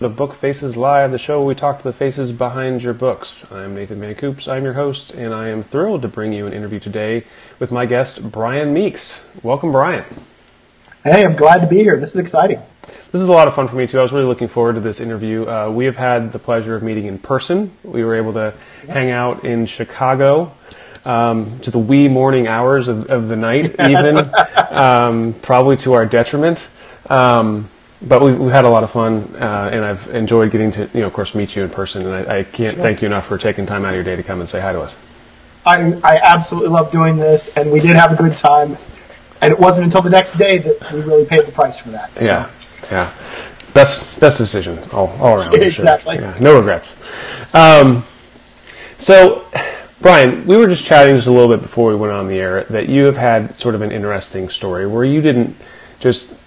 The Book Faces Live, the show where we talk to the faces behind your books. I'm Nathan Van Coops, I'm your host, and I am thrilled to bring you an interview today with my guest, Brian Meeks. Welcome, Brian. Hey, I'm glad to be here. This is exciting. This is a lot of fun for me, too. I was really looking forward to this interview. Uh, we have had the pleasure of meeting in person. We were able to hang out in Chicago um, to the wee morning hours of, of the night, even, um, probably to our detriment. Um, but we've, we've, had a lot of fun, uh, and I've enjoyed getting to, you know, of course, meet you in person. And I, I can't sure. thank you enough for taking time out of your day to come and say hi to us. I, I absolutely love doing this, and we did have a good time. And it wasn't until the next day that we really paid the price for that. So. Yeah, yeah. Best best decision all, all around. exactly. Sure. Yeah, no regrets. Um, so, Brian, we were just chatting just a little bit before we went on the air that you have had sort of an interesting story where you didn't just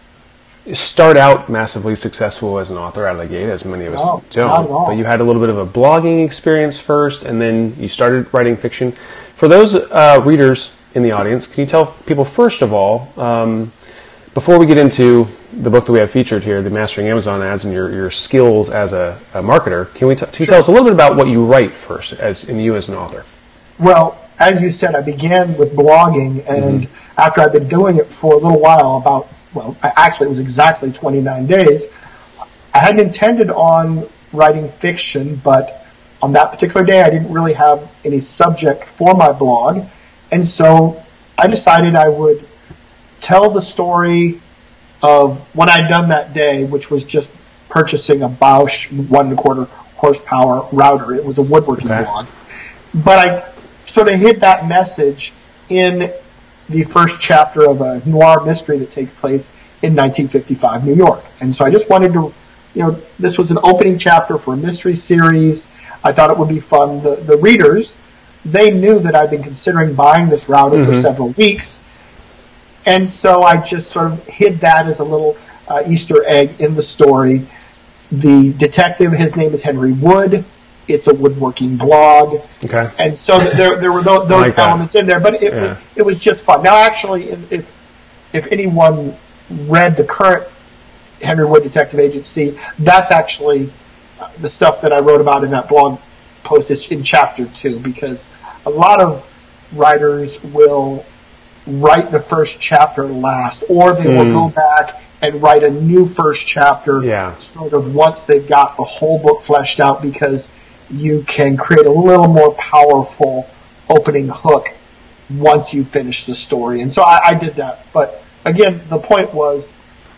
start out massively successful as an author out of the gate, as many of us no, don't. But you had a little bit of a blogging experience first, and then you started writing fiction. For those uh, readers in the audience, can you tell people first of all, um, before we get into the book that we have featured here, the Mastering Amazon Ads, and your, your skills as a, a marketer, can we t- sure. tell us a little bit about what you write first, as in you as an author? Well, as you said, I began with blogging, and mm-hmm. after I've been doing it for a little while, about well, actually it was exactly 29 days. I hadn't intended on writing fiction, but on that particular day I didn't really have any subject for my blog, and so I decided I would tell the story of what I'd done that day, which was just purchasing a Bosch one and a quarter horsepower router. It was a woodworking okay. blog, but I sort of hid that message in the first chapter of a noir mystery that takes place in 1955 New York. And so I just wanted to, you know, this was an opening chapter for a mystery series. I thought it would be fun. The, the readers, they knew that I'd been considering buying this router mm-hmm. for several weeks. And so I just sort of hid that as a little uh, Easter egg in the story. The detective, his name is Henry Wood. It's a woodworking blog. Okay. And so there, there were those, those like elements in there, but it yeah. was it was just fun. Now, actually, if if anyone read the current Henry Wood Detective Agency, that's actually uh, the stuff that I wrote about in that blog post is in chapter two because a lot of writers will write the first chapter last, or they mm. will hmm. go back and write a new first chapter yeah. sort of once they've got the whole book fleshed out because you can create a little more powerful opening hook once you finish the story. And so I, I did that. But again, the point was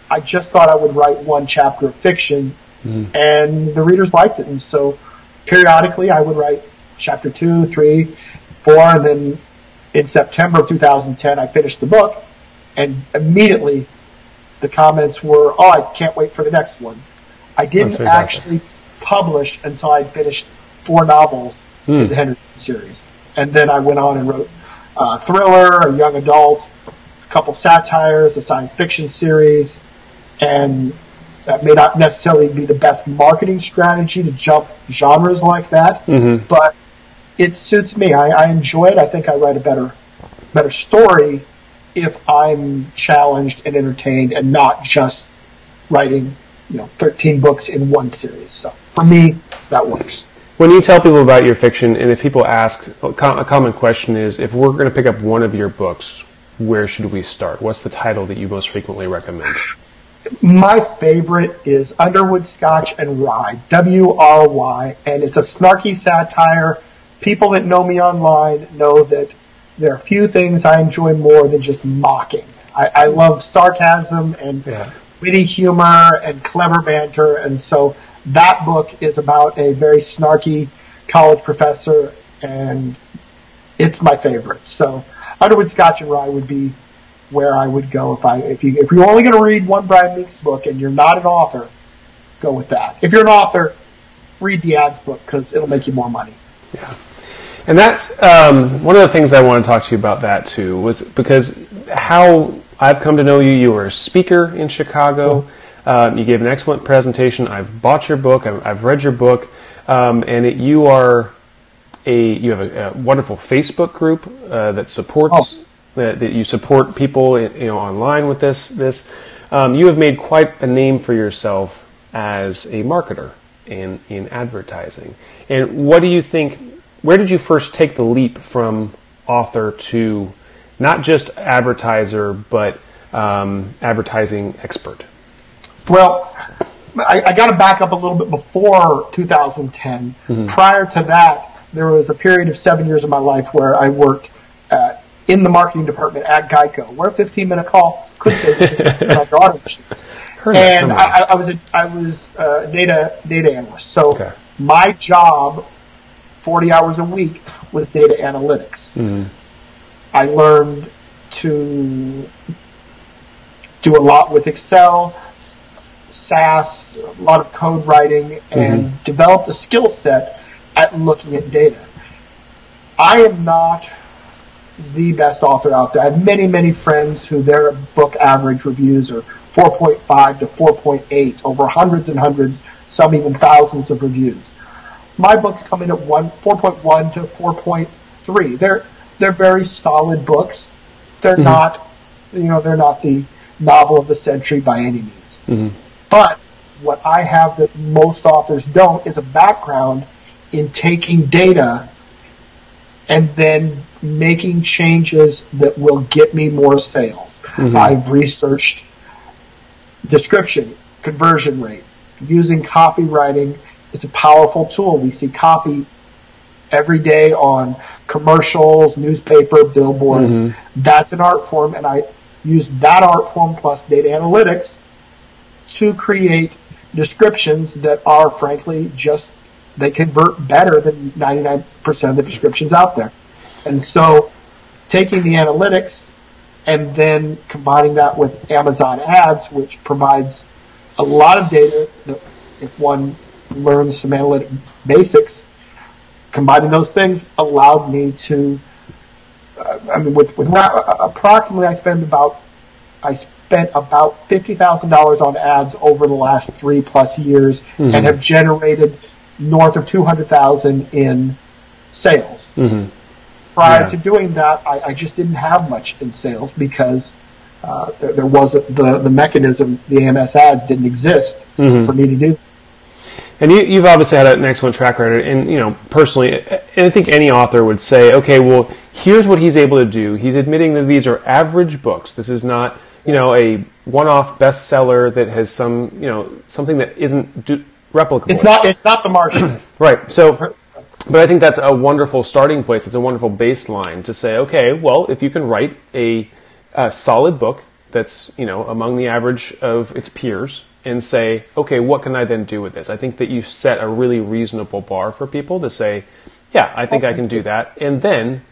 I just thought I would write one chapter of fiction mm. and the readers liked it. And so periodically I would write chapter two, three, four, and then in September of 2010 I finished the book and immediately the comments were, oh, I can't wait for the next one. I didn't actually publish until I finished four novels hmm. in the Henry series. And then I went on and wrote a thriller, a young adult, a couple satires, a science fiction series, and that may not necessarily be the best marketing strategy to jump genres like that, mm-hmm. but it suits me. I, I enjoy it. I think I write a better, better story if I'm challenged and entertained and not just writing, you know, 13 books in one series. So for me, that works. When you tell people about your fiction, and if people ask, a common question is, if we're going to pick up one of your books, where should we start? What's the title that you most frequently recommend? My favorite is Underwood Scotch and Wry, W-R-Y, and it's a snarky satire. People that know me online know that there are a few things I enjoy more than just mocking. I, I love sarcasm and yeah. witty humor and clever banter, and so that book is about a very snarky college professor, and it's my favorite. So Underwood Scotch and Wry would be where I would go if I if you if you're only going to read one Brian Meeks book and you're not an author, go with that. If you're an author, read the ads book because it'll make you more money. Yeah. And that's um, one of the things I want to talk to you about that too was because how I've come to know you. You were a speaker in Chicago. Um, you gave an excellent presentation. I've bought your book. I've, I've read your book, um, and it, you are a you have a, a wonderful Facebook group uh, that supports oh. that, that, you support people you know online with this this. Um, you have made quite a name for yourself as a marketer in, in advertising. And what do you think, where did you first take the leap from author to not just advertiser, but um, advertising expert? Well, I, I got to back up a little bit before 2010. Mm-hmm. Prior to that, there was a period of seven years of my life where I worked uh, in the marketing department at Geico, where a 15 minute call could save my daughter. And I, I, was a I was a data data analyst. So okay. my job, 40 hours a week, was data analytics. Mm-hmm. I learned to do a lot with Excel, SAS, a lot of code writing, and mm-hmm. developed a skill set at looking at data. I am not the best author out there. I have many, many friends who their book average reviews are 4.5 to 4.8 over hundreds and hundreds, some even thousands of reviews. My books come in at one, 4.1 to 4.3. They're, they're very solid books. They're mm-hmm. not, you know, they're not the novel of the century by any means. Mm-hmm. But what I have that most authors don't is a background in taking data and then making changes that will get me more sales. Mm-hmm. I've researched description, conversion rate, using copywriting. It's a powerful tool. We see copy every day on commercials, newspaper, billboards. Mm-hmm. That's an art form, and I use that art form plus data analytics to create descriptions that are frankly just they convert better than 99% of the descriptions out there. And so taking the analytics and then combining that with Amazon ads, which provides a lot of data that if one learns some analytic basics, combining those things allowed me to, uh, I mean, with, with approximately I spend about, I spent about $50,000 on ads over the last three plus years mm-hmm. and have generated north of 200,000 in sales. Mm-hmm. Prior yeah. to doing that, I, I, just didn't have much in sales because uh, there, there wasn't the, the mechanism, the AMS ads didn't exist mm-hmm. for me to do. And you, have obviously had an excellent track record, and you know personally, and I think any author would say, okay, well, here's what he's able to do. He's admitting that these are average books. This is not, you know, a one-off bestseller that has some, you know, something that isn't do- replicable. It's not. It's not the Martian. right. So, but I think that's a wonderful starting place. It's a wonderful baseline to say, okay, well, if you can write a, a solid book that's you know among the average of its peers, and say, okay, what can I then do with this? I think that you set a really reasonable bar for people to say, yeah, I think I can do that, and then.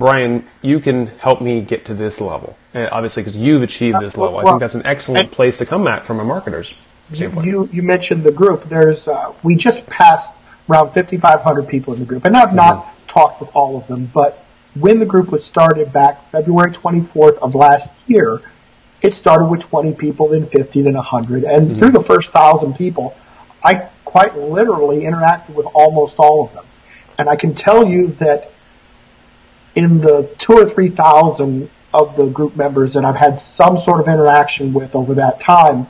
Brian, you can help me get to this level. And obviously, because you've achieved this level, I think that's an excellent place to come at from a marketer's you, you mentioned the group. There's uh, we just passed around 5,500 people in the group, and I've not mm-hmm. talked with all of them. But when the group was started back February 24th of last year, it started with 20 people, then 50, then 100, and mm-hmm. through the first thousand people, I quite literally interacted with almost all of them, and I can tell you that in the two or three thousand of the group members that I've had some sort of interaction with over that time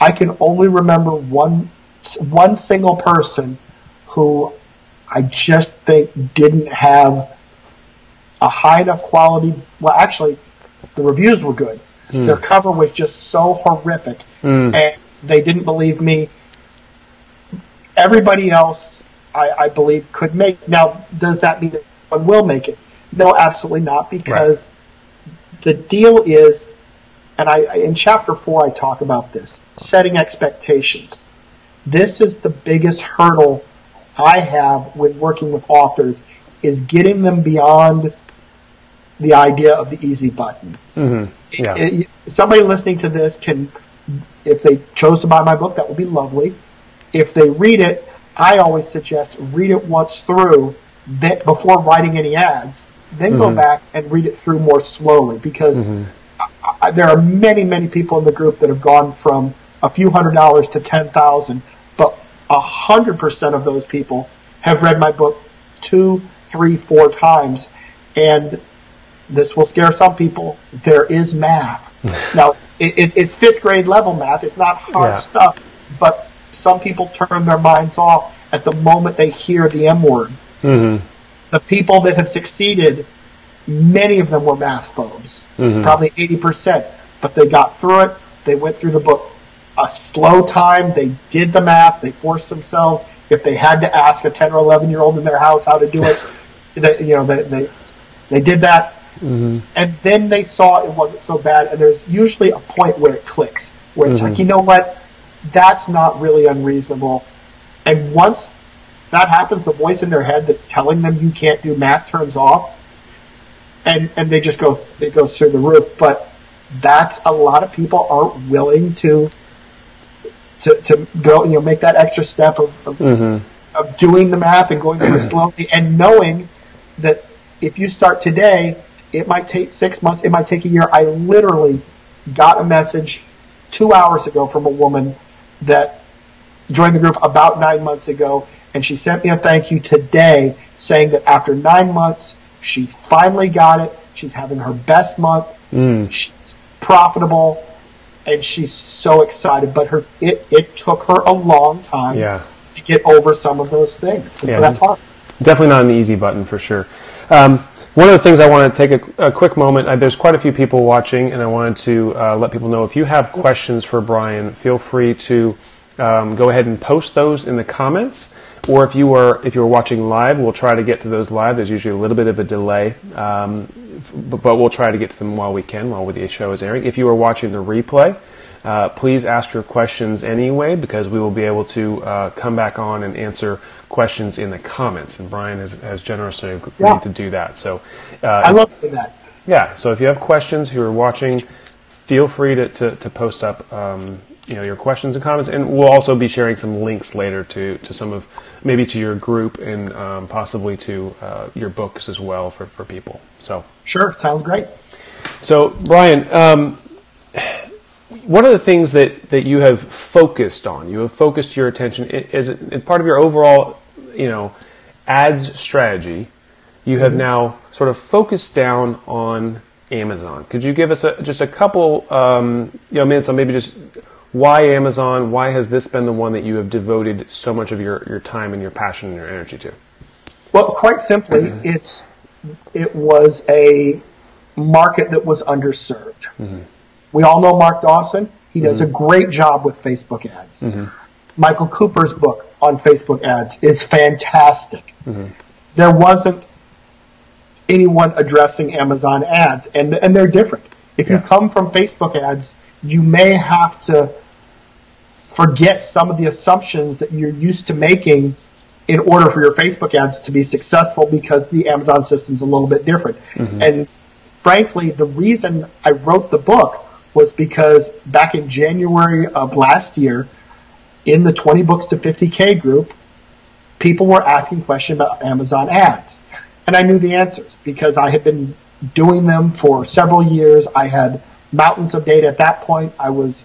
I can only remember one one single person who I just think didn't have a high enough quality. Well, actually, the reviews were good. Mm. Their cover was just so horrific, mm. and they didn't believe me. Everybody else, I, I, believe, could make. Now, does that mean that one will make it? No, absolutely not, because right. the deal is and I, in chapter four, I talk about this setting expectations. This is the biggest hurdle I have when working with authors is getting them beyond the idea of the easy button. Mm-hmm. Yeah. It, it, somebody listening to this can, if they chose to buy my book, that would be lovely. If they read it, I always suggest read it once through that before writing any ads, then mm-hmm. go back and read it through more slowly because mm-hmm. I, there are many, many people in the group that have gone from a few hundred dollars to ten thousand, but a hundred percent of those people have read my book two, three, four times, and this will scare some people. There is math. now, it, it, it's fifth grade level math. It's not hard yeah. stuff, but some people turn their minds off at the moment they hear the M word. Mm-hmm. The people that have succeeded, many of them were math phobes, Mhm. probably 80%, but they got through it. They went through the book a slow time. They did the math. They forced themselves. If they had to ask a 10 or 11 year old in their house how to do it, they, you know, they, they, they did that. And then they saw it wasn't so bad. And there's usually a point where it clicks, where it's like, you know what? That's not really unreasonable. And once that happens, the voice in their head that's telling them you can't do math turns off, and and they just go it goes through the roof. But that's a lot of people aren't willing to to to go you know make that extra step of of, mm-hmm. of doing the math and going through it slowly and knowing that if you start today, it might take six months, it might take a year. I literally got a message two hours ago from a woman that joined the group about nine months ago, and she sent me a thank you today saying that after nine months, she's finally got it. She's having her best month. She's profitable, and she's so excited. But her it, it took her a long time Yeah. to get over some of those things. And Yeah. so that's hard. Definitely not an easy button for sure. Um, one of the things I want to take a, a quick moment. Uh, there's quite a few people watching, and I wanted to uh, let people know if you have questions for Brian, feel free to um, go ahead and post those in the comments. Or if you are if you're watching live, we'll try to get to those live. There's usually a little bit of a delay, um, but, but we'll try to get to them while we can, while the show is airing. If you are watching the replay, uh, please ask your questions anyway because we will be able to uh, come back on and answer questions in the comments. And Brian has, has generously agreed Yeah. to do that. So, uh, I love doing that. yeah. So if you have questions, who are watching, feel free to, to, to post up um, you know your questions and comments, and we'll also be sharing some links later to, to some of maybe to your group and um, possibly to uh, your books as well for, for people. So. Sure, sounds great. So, Brian, um, what are the things that, that you have focused on? You have focused your attention as part of your overall, you know, ads strategy. You have now sort of focused down on Amazon. Could you give us a, just a couple, um, you know, minutes on maybe just why Amazon? Why has this been the one that you have devoted so much of your, your time and your passion and your energy to? Well, quite simply, mm-hmm. it's it was a market that was underserved. Mm-hmm. We all know Mark Dawson. He does mm-hmm. a great job with Facebook ads. Michael Cooper's book on Facebook ads is fantastic. There wasn't anyone addressing Amazon ads, and and they're different. If you come from Facebook ads, you may have to forget some of the assumptions that you're used to making in order for your Facebook ads to be successful because the Amazon system's a little bit different. Mm-hmm. And frankly, the reason I wrote the book was because back in January of last year, in the 20 books to 50k group, people were asking questions about Amazon ads. And I knew the answers because I had been doing them for several years. I had mountains of data at that point. I was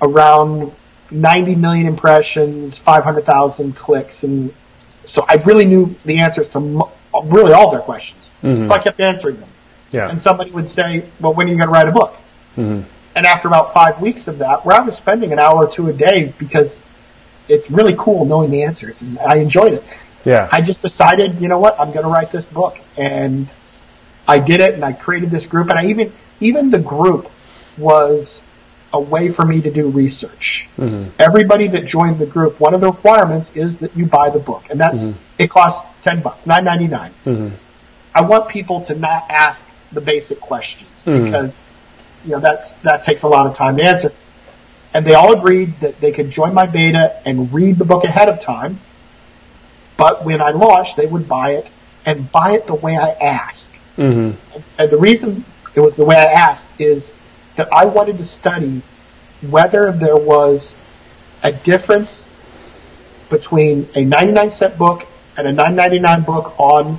around 90 million impressions, 500,000 clicks, and so I really knew the answers to mo- really all their questions. Mm-hmm. So I kept answering them. Yeah. And somebody would say, "Well, when are you going to write a book?" Mm-hmm. And after about five weeks of that, where I was spending an hour or two a day because it's really cool knowing the answers, and I enjoyed it. yeah. I just decided, you know what, I'm going to write this book, and I did it, and I created this group, and I even even the group was a way for me to do research. Mm-hmm. Everybody that joined the group, one of the requirements is that you buy the book, and that's mm-hmm. it costs ten bucks, nine ninety nine. Mm-hmm. I want people to not ask the basic questions because you know that's that takes a lot of time to answer. And they all agreed that they could join my beta and read the book ahead of time. But when I launched, they would buy it and buy it the way I asked. And the reason it was the way I asked is that I wanted to study whether there was a difference between a 99 cent book and a 999 book on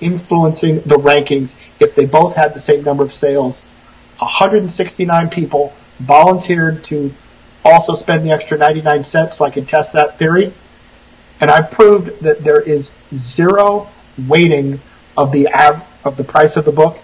influencing the rankings if they both had the same number of sales. 169 people volunteered to also spend the extra 99 cents so I could test that theory. And I proved that there is zero weighting of the av- of the price of the book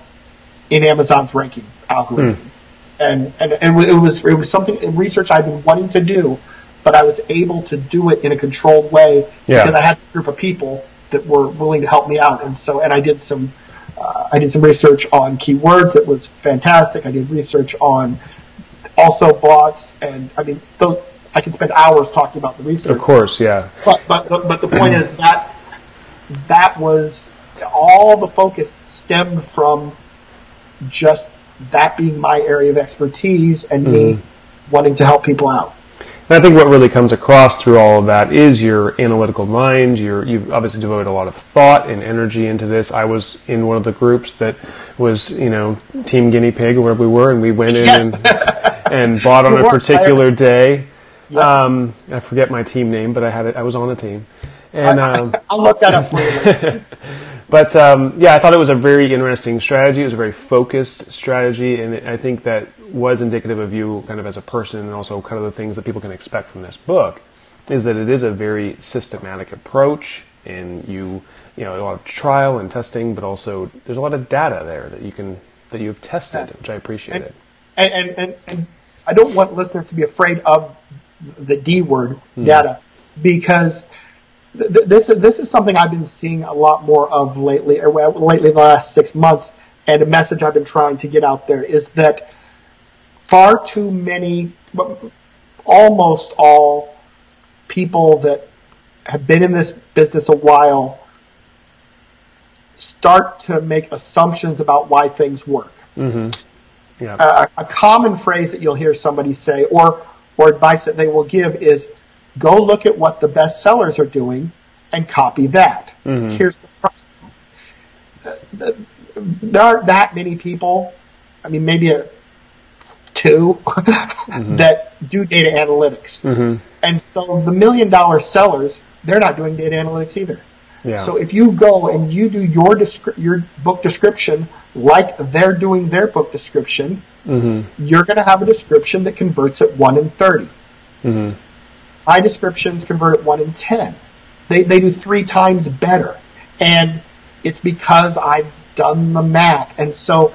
in Amazon's ranking algorithm. And, and, and it was, it was something in research I've been wanting to do but I was able to do it in a controlled way Yeah. because I had a group of people that were willing to help me out. And so, and I did some, uh, I did some research on keywords that was fantastic. I did research on also bots, and I mean, those, I can spend hours talking about the research. Of course, yeah. But but but the point is that that was all the focus stemmed from just that being my area of expertise and me wanting to help people out. And I think what really comes across through all of that is your analytical mind. Your, you've obviously devoted a lot of thought and energy into this. I was in one of the groups that was, you know, Team Guinea Pig or wherever we were, and we went in Yes. and, and bought on a particular day. Yeah. Um, I forget my team name, but I had it. I was on a team, and um, I'll look that up for you. but um, yeah, I thought it was a very interesting strategy. It was a very focused strategy, and I think that was indicative of you, kind of as a person, and also kind of the things that people can expect from this book. Is that it is a very systematic approach, and you, you know, a lot of trial and testing, but also there's a lot of data there that you can that you've tested, which I appreciate it. and, and, and, and I don't want listeners to be afraid of the D word data because th- th- this is this is something I've been seeing a lot more of lately, or lately the last six months, and a message I've been trying to get out there is that far too many, almost all people that have been in this business a while start to make assumptions about why things work. Mm-hmm. Yeah, a, a common phrase that you'll hear somebody say or or advice that they will give is go look at what the best sellers are doing and copy that. Mm-hmm. Here's the problem. There aren't that many people, I mean maybe a, two, mm-hmm. that do data analytics. Mm-hmm. And so the million dollar sellers, they're not doing data analytics either. yeah. So if you go and you do your descri- your book description like they're doing their book description, you're going to have a description that converts at one in 30 My descriptions convert at one in ten. They they do three times better, and it's because I've done the math. And so,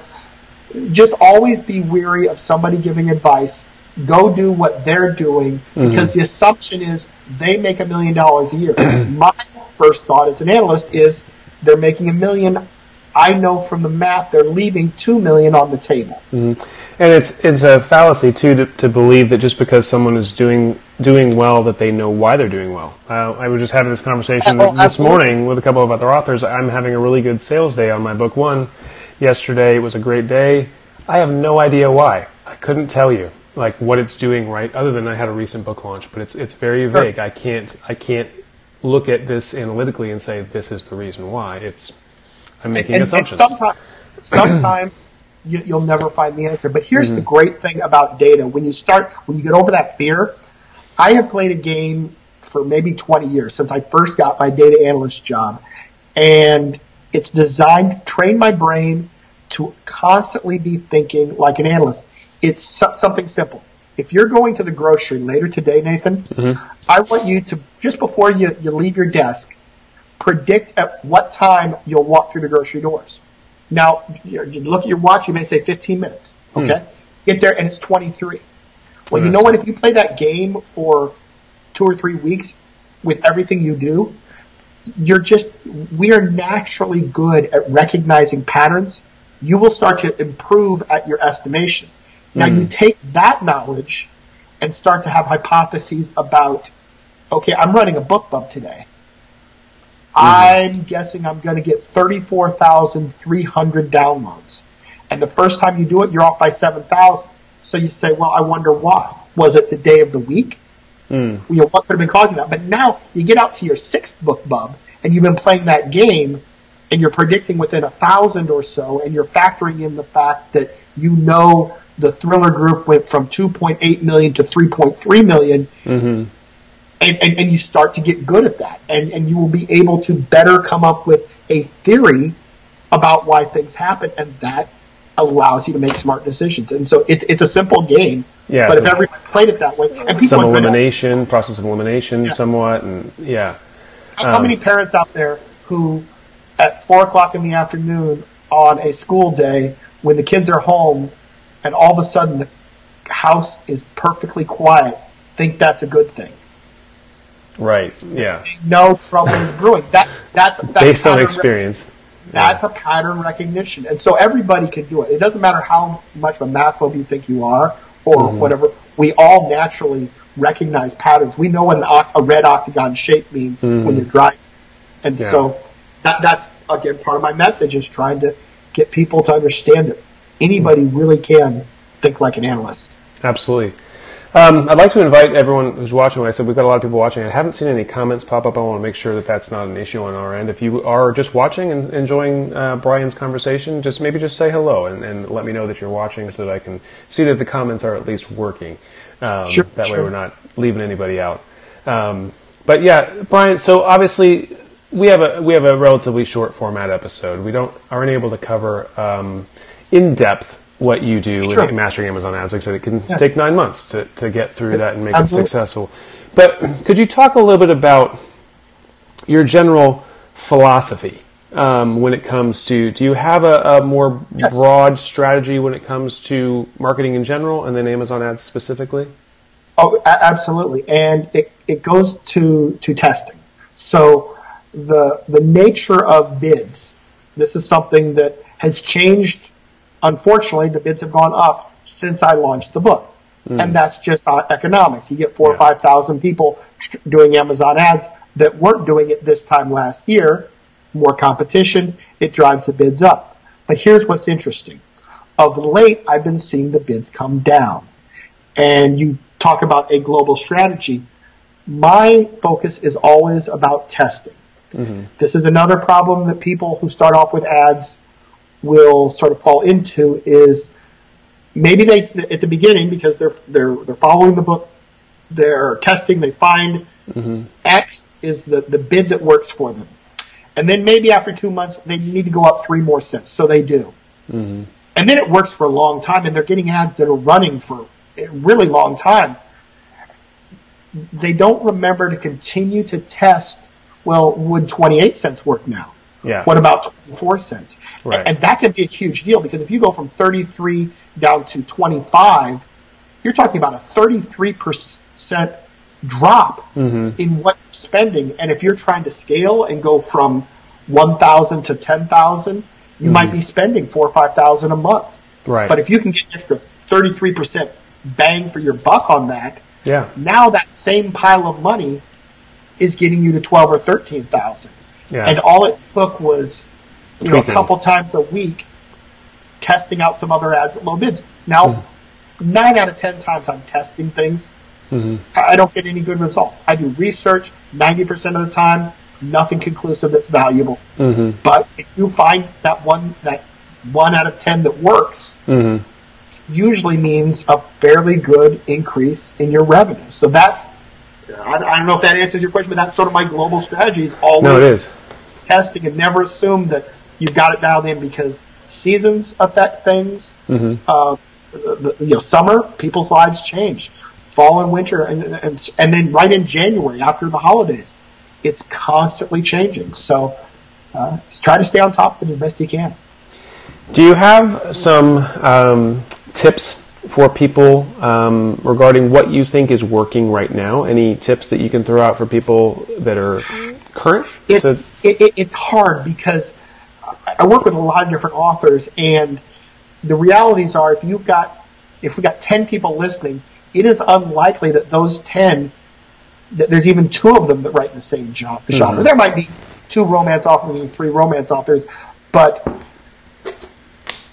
just always be weary of somebody giving advice. Go do what they're doing mm-hmm. because the assumption is they make a million dollars a year. My first thought as an analyst is they're making a million. I know from the math they're leaving two million on the table. And it's it's a fallacy too to, to believe that just because someone is doing doing well that they know why they're doing well. Uh, I was just having this conversation Oh, this morning with a couple of other authors. I'm having a really good sales day on my book one. Yesterday was a great day. I have no idea why. I couldn't tell you like what it's doing right, other than I had a recent book launch. But it's it's very Sure. vague. I can't I can't look at this analytically and say this is the reason why. It's I'm making and, assumptions. And sometimes, sometimes you, you'll never find the answer. But here's the mm-hmm. great thing about data: when you start, when you get over that fear, I have played a game for maybe 20 years since I first got my data analyst job, and it's designed to train my brain to constantly be thinking like an analyst. It's so- something simple. If you're going to the grocery later today, Nathan, mm-hmm. I want you to just before you, you leave your desk, predict at what time you'll walk through the grocery doors. Now, you look at your watch, you may say 15 minutes. Hmm. Okay? Get there and it's 23. Well, you hmm. know what? If you play that game for two or three weeks with everything you do, you're just, we are naturally good at recognizing patterns. You will start to improve at your estimation. Now hmm. you take that knowledge and start to have hypotheses about, okay, I'm running a BookBub today. I'm guessing I'm going to get 34,300 downloads. And the first time you do it, you're off by 7,000. So you say, well, I wonder why. Was it the day of the week? Hmm. You know, what could have been causing that? But now you get out to your sixth BookBub and you've been playing that game and you're predicting within a thousand or so and you're factoring in the fact that you know the thriller group went from 2.8 million to 3.3 million mm-hmm. And, and, and you start to get good at that and, and you will be able to better come up with a theory about why things happen and that allows you to make smart decisions and so it's it's a simple game Yeah, but if everyone played it that way Some elimination, process of elimination, Yeah. somewhat, and yeah. how Um, many parents out there who at four o'clock in the afternoon on a school day when the kids are home and all of a sudden the house is perfectly quiet think that's a good thing Right. Yeah. No trouble is brewing. That that's, that's Based on experience. That's a pattern recognition. And so everybody can do it. It doesn't matter how much of a math phobe you think you are or Mm-hmm. whatever. We all naturally recognize patterns. We know what an, a red octagon shape means when you're driving. And Mm-hmm. Yeah. so that, that's, again, part of my message is trying to get people to understand that anybody really can think like an analyst. Absolutely. Um, I'd like to invite everyone who's watching. I said, we've got a lot of people watching. I haven't seen any comments pop up. I want to make sure that that's not an issue on our end. If you are just watching and enjoying uh, Brian's conversation, just maybe just say hello and, and let me know that you're watching so that I can see that the comments are at least working. Um, Sure, that way we're not leaving anybody out. Um, but yeah, Brian. So obviously we have a we have a relatively short format episode. We don't aren't able to cover um, in depth what you do Sure. in mastering Amazon ads. Like I said, it can Yeah. take nine months to, to get through that and make Absolutely. it successful. But could you talk a little bit about your general philosophy um, when it comes to? Do you have a, a more Yes. broad strategy when it comes to marketing in general, and then Amazon ads specifically? Oh, absolutely. And it, it goes to, to testing. So the, the nature of bids, this is something that has changed. Unfortunately, the bids have gone up since I launched the book. And that's just uh, economics. You get four or 5,000 people tr- doing Amazon ads that weren't doing it this time last year. More competition. It drives the bids up. But here's what's interesting. Of late, I've been seeing the bids come down and you talk about a global strategy, my focus is always about testing. This is another problem that people who start off with ads will sort of fall into is maybe they at the beginning because they're they're they're following the book, they're testing, they find mm-hmm. X is the, the bid that works for them. And then maybe after two months they need to go up three more cents. So they do. Mm-hmm. And then it works for a long time and they're getting ads that are running for a really long time. They don't remember to continue to test, well, would 28 cents work now? Yeah. What about 24 cents? Right. And that can be a huge deal because if you go from 33 down to 25, you're talking about a 33% drop mm-hmm. in what you're spending. And if you're trying to scale and go from 1,000 to 10,000, you mm. might be spending four or 5,000 a month. Right. But if you can get an extra 33% bang for your buck on that, Yeah. now that same pile of money is getting you to 12 or 13,000. Yeah. And all it took was, you know, a couple times a week testing out some other ads at low bids. Now, nine out of 10 times I'm testing things, Mm-hmm. I don't get any good results. I do research 90% of the time, nothing conclusive that's valuable. Mm-hmm. But if you find that one, that one out of 10 that works, Mm-hmm. usually means a fairly good increase in your revenue. So that's, I, I don't know if that answers your question, but that's sort of my global strategy is always No, it is. Testing and never assume that you've got it dialed in because seasons affect things. Mm-hmm. Uh, the, you know, summer, people's lives change. Fall and winter, and, and and then right in January after the holidays, it's constantly changing. So, uh, just try to stay on top of it as best you can. Do you have some um, tips for people um, regarding what you think is working right now? Any tips that you can throw out for people that are current? it, to- it, it, it's hard because I- work with a lot of different authors, and the realities are if you've got if we've got ten people listening, it is unlikely that those ten that there's even two of them that write in the same genre. Mm-hmm. There might be two romance authors and three romance authors, but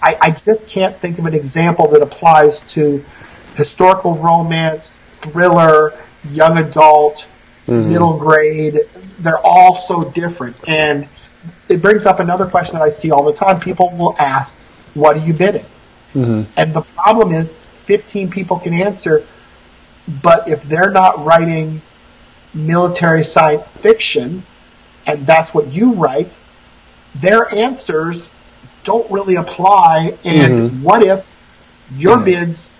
I, I just can't think of an example that applies to historical romance, thriller, young adult, mm-hmm. middle grade. They're all so different. And it brings up another question that I see all the time. People will ask, what are you bidding? Mm-hmm. And the problem is 15 people can answer, but if they're not writing military science fiction, and that's what you write, their answers don't really apply. And mm-hmm. what if your mm-hmm. bids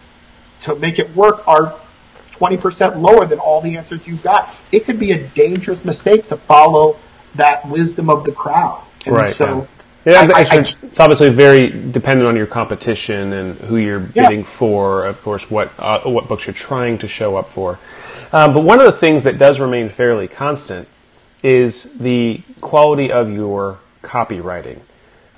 to make it work are 20% lower than all the answers you've got? It could be a dangerous mistake to follow that wisdom of the crowd. And Right, so Yeah, I- it's, I- it's obviously very dependent on your competition and who you're Yeah. bidding for. Of course, what uh, what books you're trying to show up for. Um, but one of the things that does remain fairly constant is the quality of your copywriting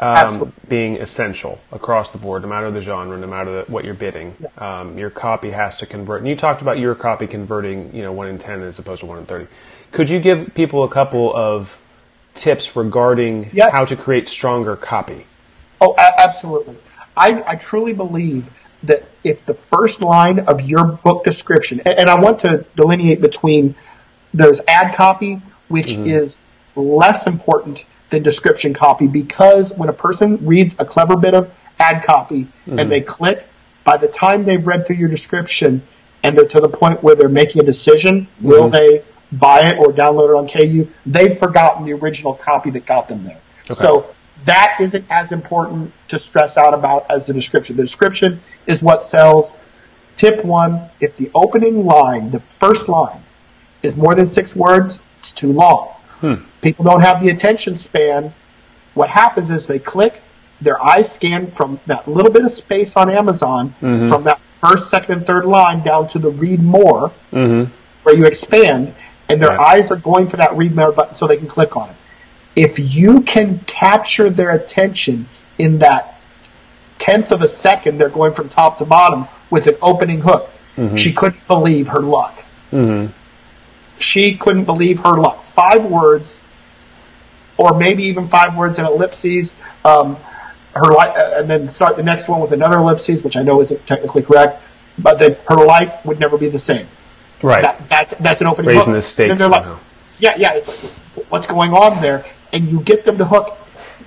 um, being essential across the board, no matter the genre, no matter the, what you're bidding. Yes. Um, your copy has to convert. And you talked about your copy converting, you know, one in ten as opposed to one in thirty. Could you give people a couple of tips regarding Yes. how to create stronger copy? Oh, a- absolutely. I, I truly believe that if the first line of your book description, and, and I want to delineate between there's ad copy, which is less important than description copy because when a person reads a clever bit of ad copy and mm-hmm. they click, by the time they've read through your description and they're to the point where they're making a decision, will mm-hmm. they buy it or download it on KU, they've forgotten the original copy that got them there. So that isn't as important to stress out about as the description. The description is what sells. Tip one, if the opening line, the first line, is more than six words, it's too long. People don't have the attention span. What happens is they click, their eyes scan from that little bit of space on Amazon, mm-hmm. from that first, second, and third line down to the read more, mm-hmm. where you expand, and their Right. eyes are going for that read more button so they can click on it. If you can capture their attention in that tenth of a second, they're going from top to bottom with an opening hook. Mm-hmm. She couldn't believe her luck. She couldn't believe her luck. Five words, or maybe even five words in ellipses. Um, her li- uh, and then start the next one with another ellipses, which I know isn't technically correct, but that her life would never be the same. Right. That, that's that's an opening Raising hook. the stakes And they're like, somehow. yeah, yeah. It's like, what's going on there? And you get them to hook.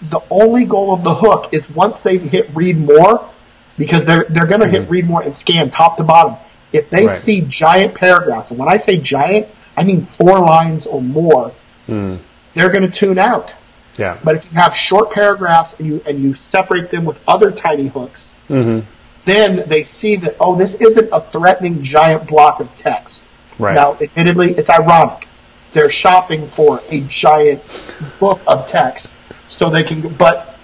The only goal of the hook is once they've hit read more, because they're they're going to hit read more and scan top to bottom. If they Mm-hmm. Right. see giant paragraphs, and when I say giant, I mean four lines or more, Mm. they're going to tune out. yeah. But if you have short paragraphs and you and you separate them with other tiny hooks, Mm-hmm. then they see that oh, this isn't a threatening giant block of text. Right. Now, admittedly, it's ironic. They're shopping for a giant book of text so they can, but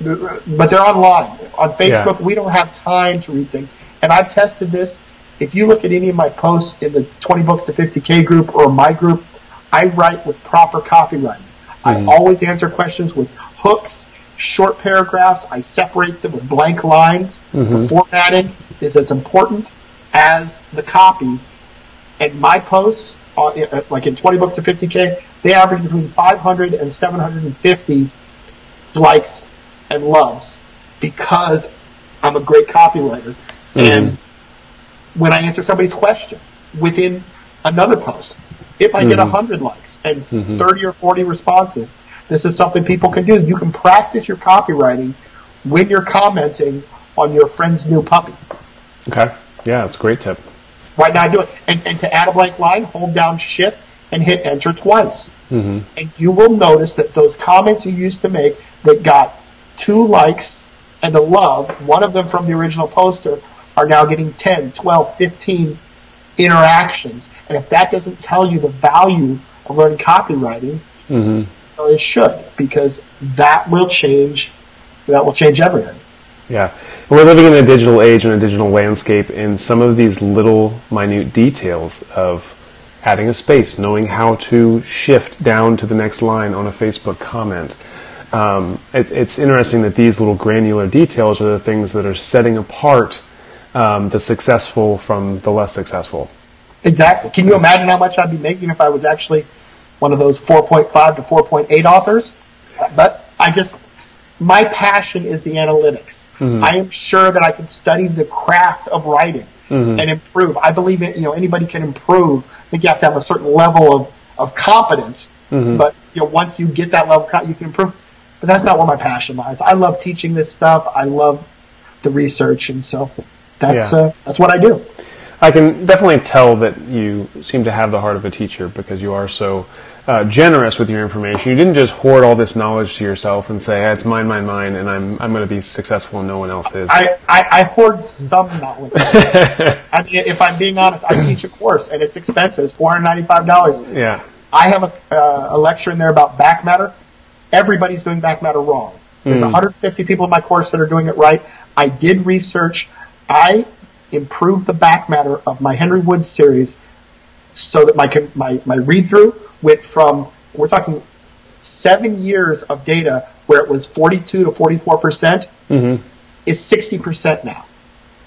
but they're online on Facebook. Yeah. We don't have time to read things, and I've tested this. If you look at any of my posts in the 20 books to 50k group or my group, I write with proper copywriting. I mm-hmm. always answer questions with hooks, short paragraphs. I separate them with blank lines. The mm-hmm. formatting is as important as the copy. And my posts, are, uh, like in 20 books to 50k, they average between 500 and 750 likes and loves because I'm a great copywriter. And mm-hmm. When I answer somebody's question within another post, if I get a 100 likes and 30 or 40 responses, this is something people can do. You can practice your copywriting when you're commenting on your friend's new puppy. Okay. Yeah, that's a great tip. Right now, I do it. And, and to add a blank line, hold down shift and hit enter twice. Mm-hmm. And you will notice that those comments you used to make that got two likes and a love, one of them from the original poster, are now getting 10, 12, 15 interactions. And if that doesn't tell you the value of learning copywriting, well, it should, because that will change, that will change everything. Yeah. We're living in a digital age and a digital landscape, and some of these little minute details of adding a space, knowing how to shift down to the next line on a Facebook comment. Um, it, it's interesting that these little granular details are the things that are setting apart um, the successful from the less successful. Exactly. Can you imagine how much I'd be making if I was actually one of those 4.5 to 4.8 authors? But I just, my passion is the analytics. Mm-hmm. I am sure that I can study the craft of writing mm-hmm. and improve. I believe it, you know, anybody can improve. I think you have to have a certain level of, of competence. Mm-hmm. But, you know, once you get that level, you can improve. But that's not where my passion lies. I love teaching this stuff. I love the research. And so that's, Yeah. uh, that's what I do. I can definitely tell that you seem to have the heart of a teacher because you are so uh, generous with your information. You didn't just hoard all this knowledge to yourself and say, "Ah, "It's mine, mine, mine," and I'm I'm going to be successful and no one else is. I, I, I hoard some knowledge. I mean, if I'm being honest, I teach a course and it's expensive. It's four hundred ninety-five dollars. yeah, I have a, uh, a lecture in there about back matter. Everybody's doing back matter wrong. There's 150 people in my course that are doing it right. I did research. I improved the back matter of my Henry Woods series so that my my my read through went from we're talking seven years of data where it was 42 to 44 percent is 60 percent now.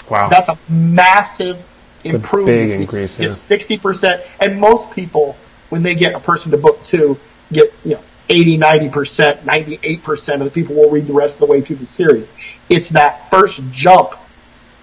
Wow. That's a massive improvement. big increase. It's 60 percent, and most people when they get a person to book two get you know 80, 90 percent, 98 percent of the people will read the rest of the way through the series. It's that first jump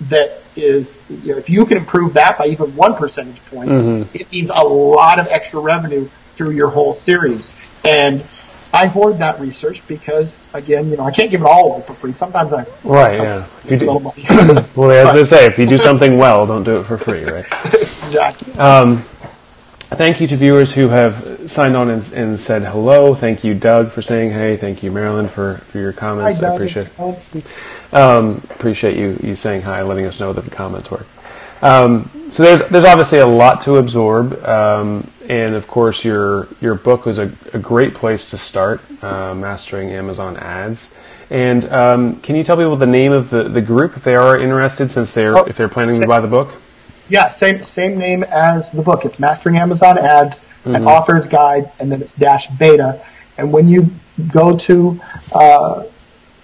that is, you know, if you can improve that by even one percentage point, Mm-hmm. it means a lot of extra revenue through your whole series. And I hoard that research because, again, you know, I can't give it all away for free. Sometimes I Right, yeah. If you do, well, as they say, if you do something well, don't do it for free, right? exactly. Thank you to viewers who have signed on and, and said hello. Thank you, Doug, for saying hey. Thank you, Marilyn, for, for your comments. I Doug. appreciate um, appreciate you, you saying hi, letting us know that the comments work. Um, so there's there's obviously a lot to absorb, um, and of course your your book was a, a great place to start, uh, mastering Amazon ads. And um, can you tell people the name of the, the group if they are interested, since they're Oh, if they're planning to buy the book? Yeah, same same name as the book. It's Mastering Amazon Ads, an author's guide, and then it's dash beta. And when you go to uh,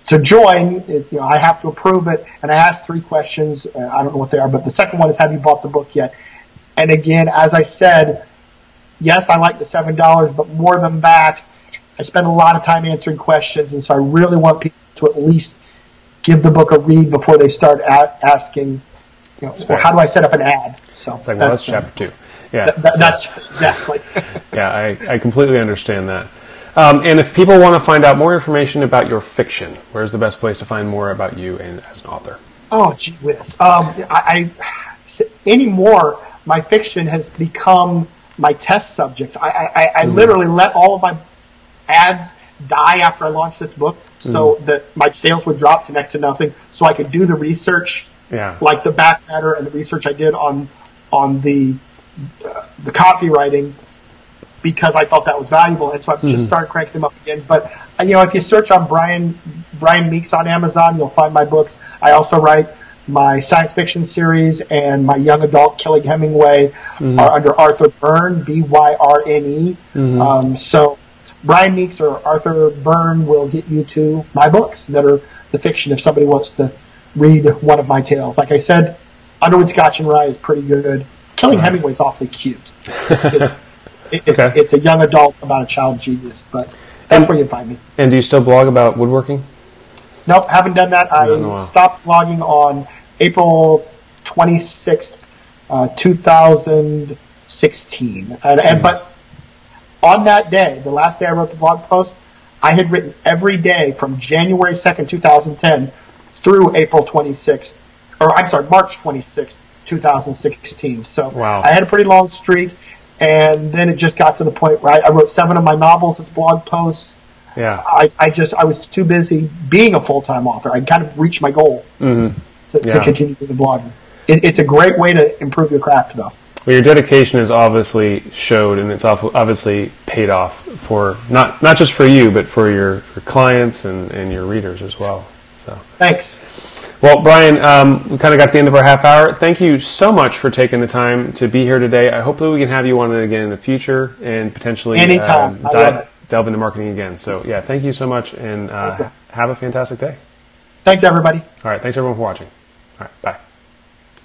to join, it, you know, I have to approve it, and I ask three questions. Uh, I don't know what they are, but the second one is, have you bought the book yet? And again, as I said, yes, I like the seven dollars, but more than that, I spend a lot of time answering questions, and so I really want people to at least give the book a read before they start a- asking, you know, fair. how do I set up an ad? So It's like, well, that's chapter two. Yeah, that, that, so- that's exactly. yeah, I, I completely understand that. Um, and if people want to find out more information about your fiction, where's the best place to find more about you and as an author? Oh, gee whiz. Um, I, I anymore, my fiction has become my test subject. I, I, I Mm-hmm. literally let all of my ads die after I launched this book, so Mm-hmm. that my sales would drop to next to nothing, so I could do the research, Yeah. like the back matter and the research I did on on the uh, the copywriting, because I thought that was valuable, and so I've Mm-hmm. just started cranking them up again. But uh, you know, if you search on Brian Brian Meeks on Amazon, you'll find my books. I also write my science fiction series and my young adult Killing Hemingway Mm-hmm. are under Arthur Byrne, B Y R N E. Um, so Brian Meeks or Arthur Byrne will get you to my books that are the fiction if somebody wants to read one of my tales. Like I said, Underwood Scotch and Wry is pretty good. Killing Hemingway is awfully cute. It's, it's, it, it- Okay. it's a young adult about a child genius, but that's where you find me. And do you still blog about woodworking? Nope, haven't done that. I Not in a while. stopped blogging on April 26th, uh, 2016. And, Hmm. and but on that day, the last day I wrote the blog post, I had written every day from January 2nd, 2010 through April 26th, or I'm sorry, March 26th, 2016. So Wow. I had a pretty long streak. And then it just got to the point where I, I wrote seven of my novels as blog posts. Yeah. I, I just I was too busy being a full time author. I kind of reached my goal mm-hmm. to, to Yeah. continue doing the blogging. It, it's a great way to improve your craft, though. Well, your dedication is obviously showed, and it's obviously paid off for not not just for you, but for your, your clients and, and your readers as well. So, Thanks. Well, Brian, um, we kind of got to the end of our half hour. Thank you so much for taking the time to be here today. I hope that we can have you on it again in the future and potentially Anytime. um, dive, delve into marketing again. So, yeah, thank you so much, and uh, have a fantastic day. Thanks, everybody. All right, thanks everyone for watching. All right, bye.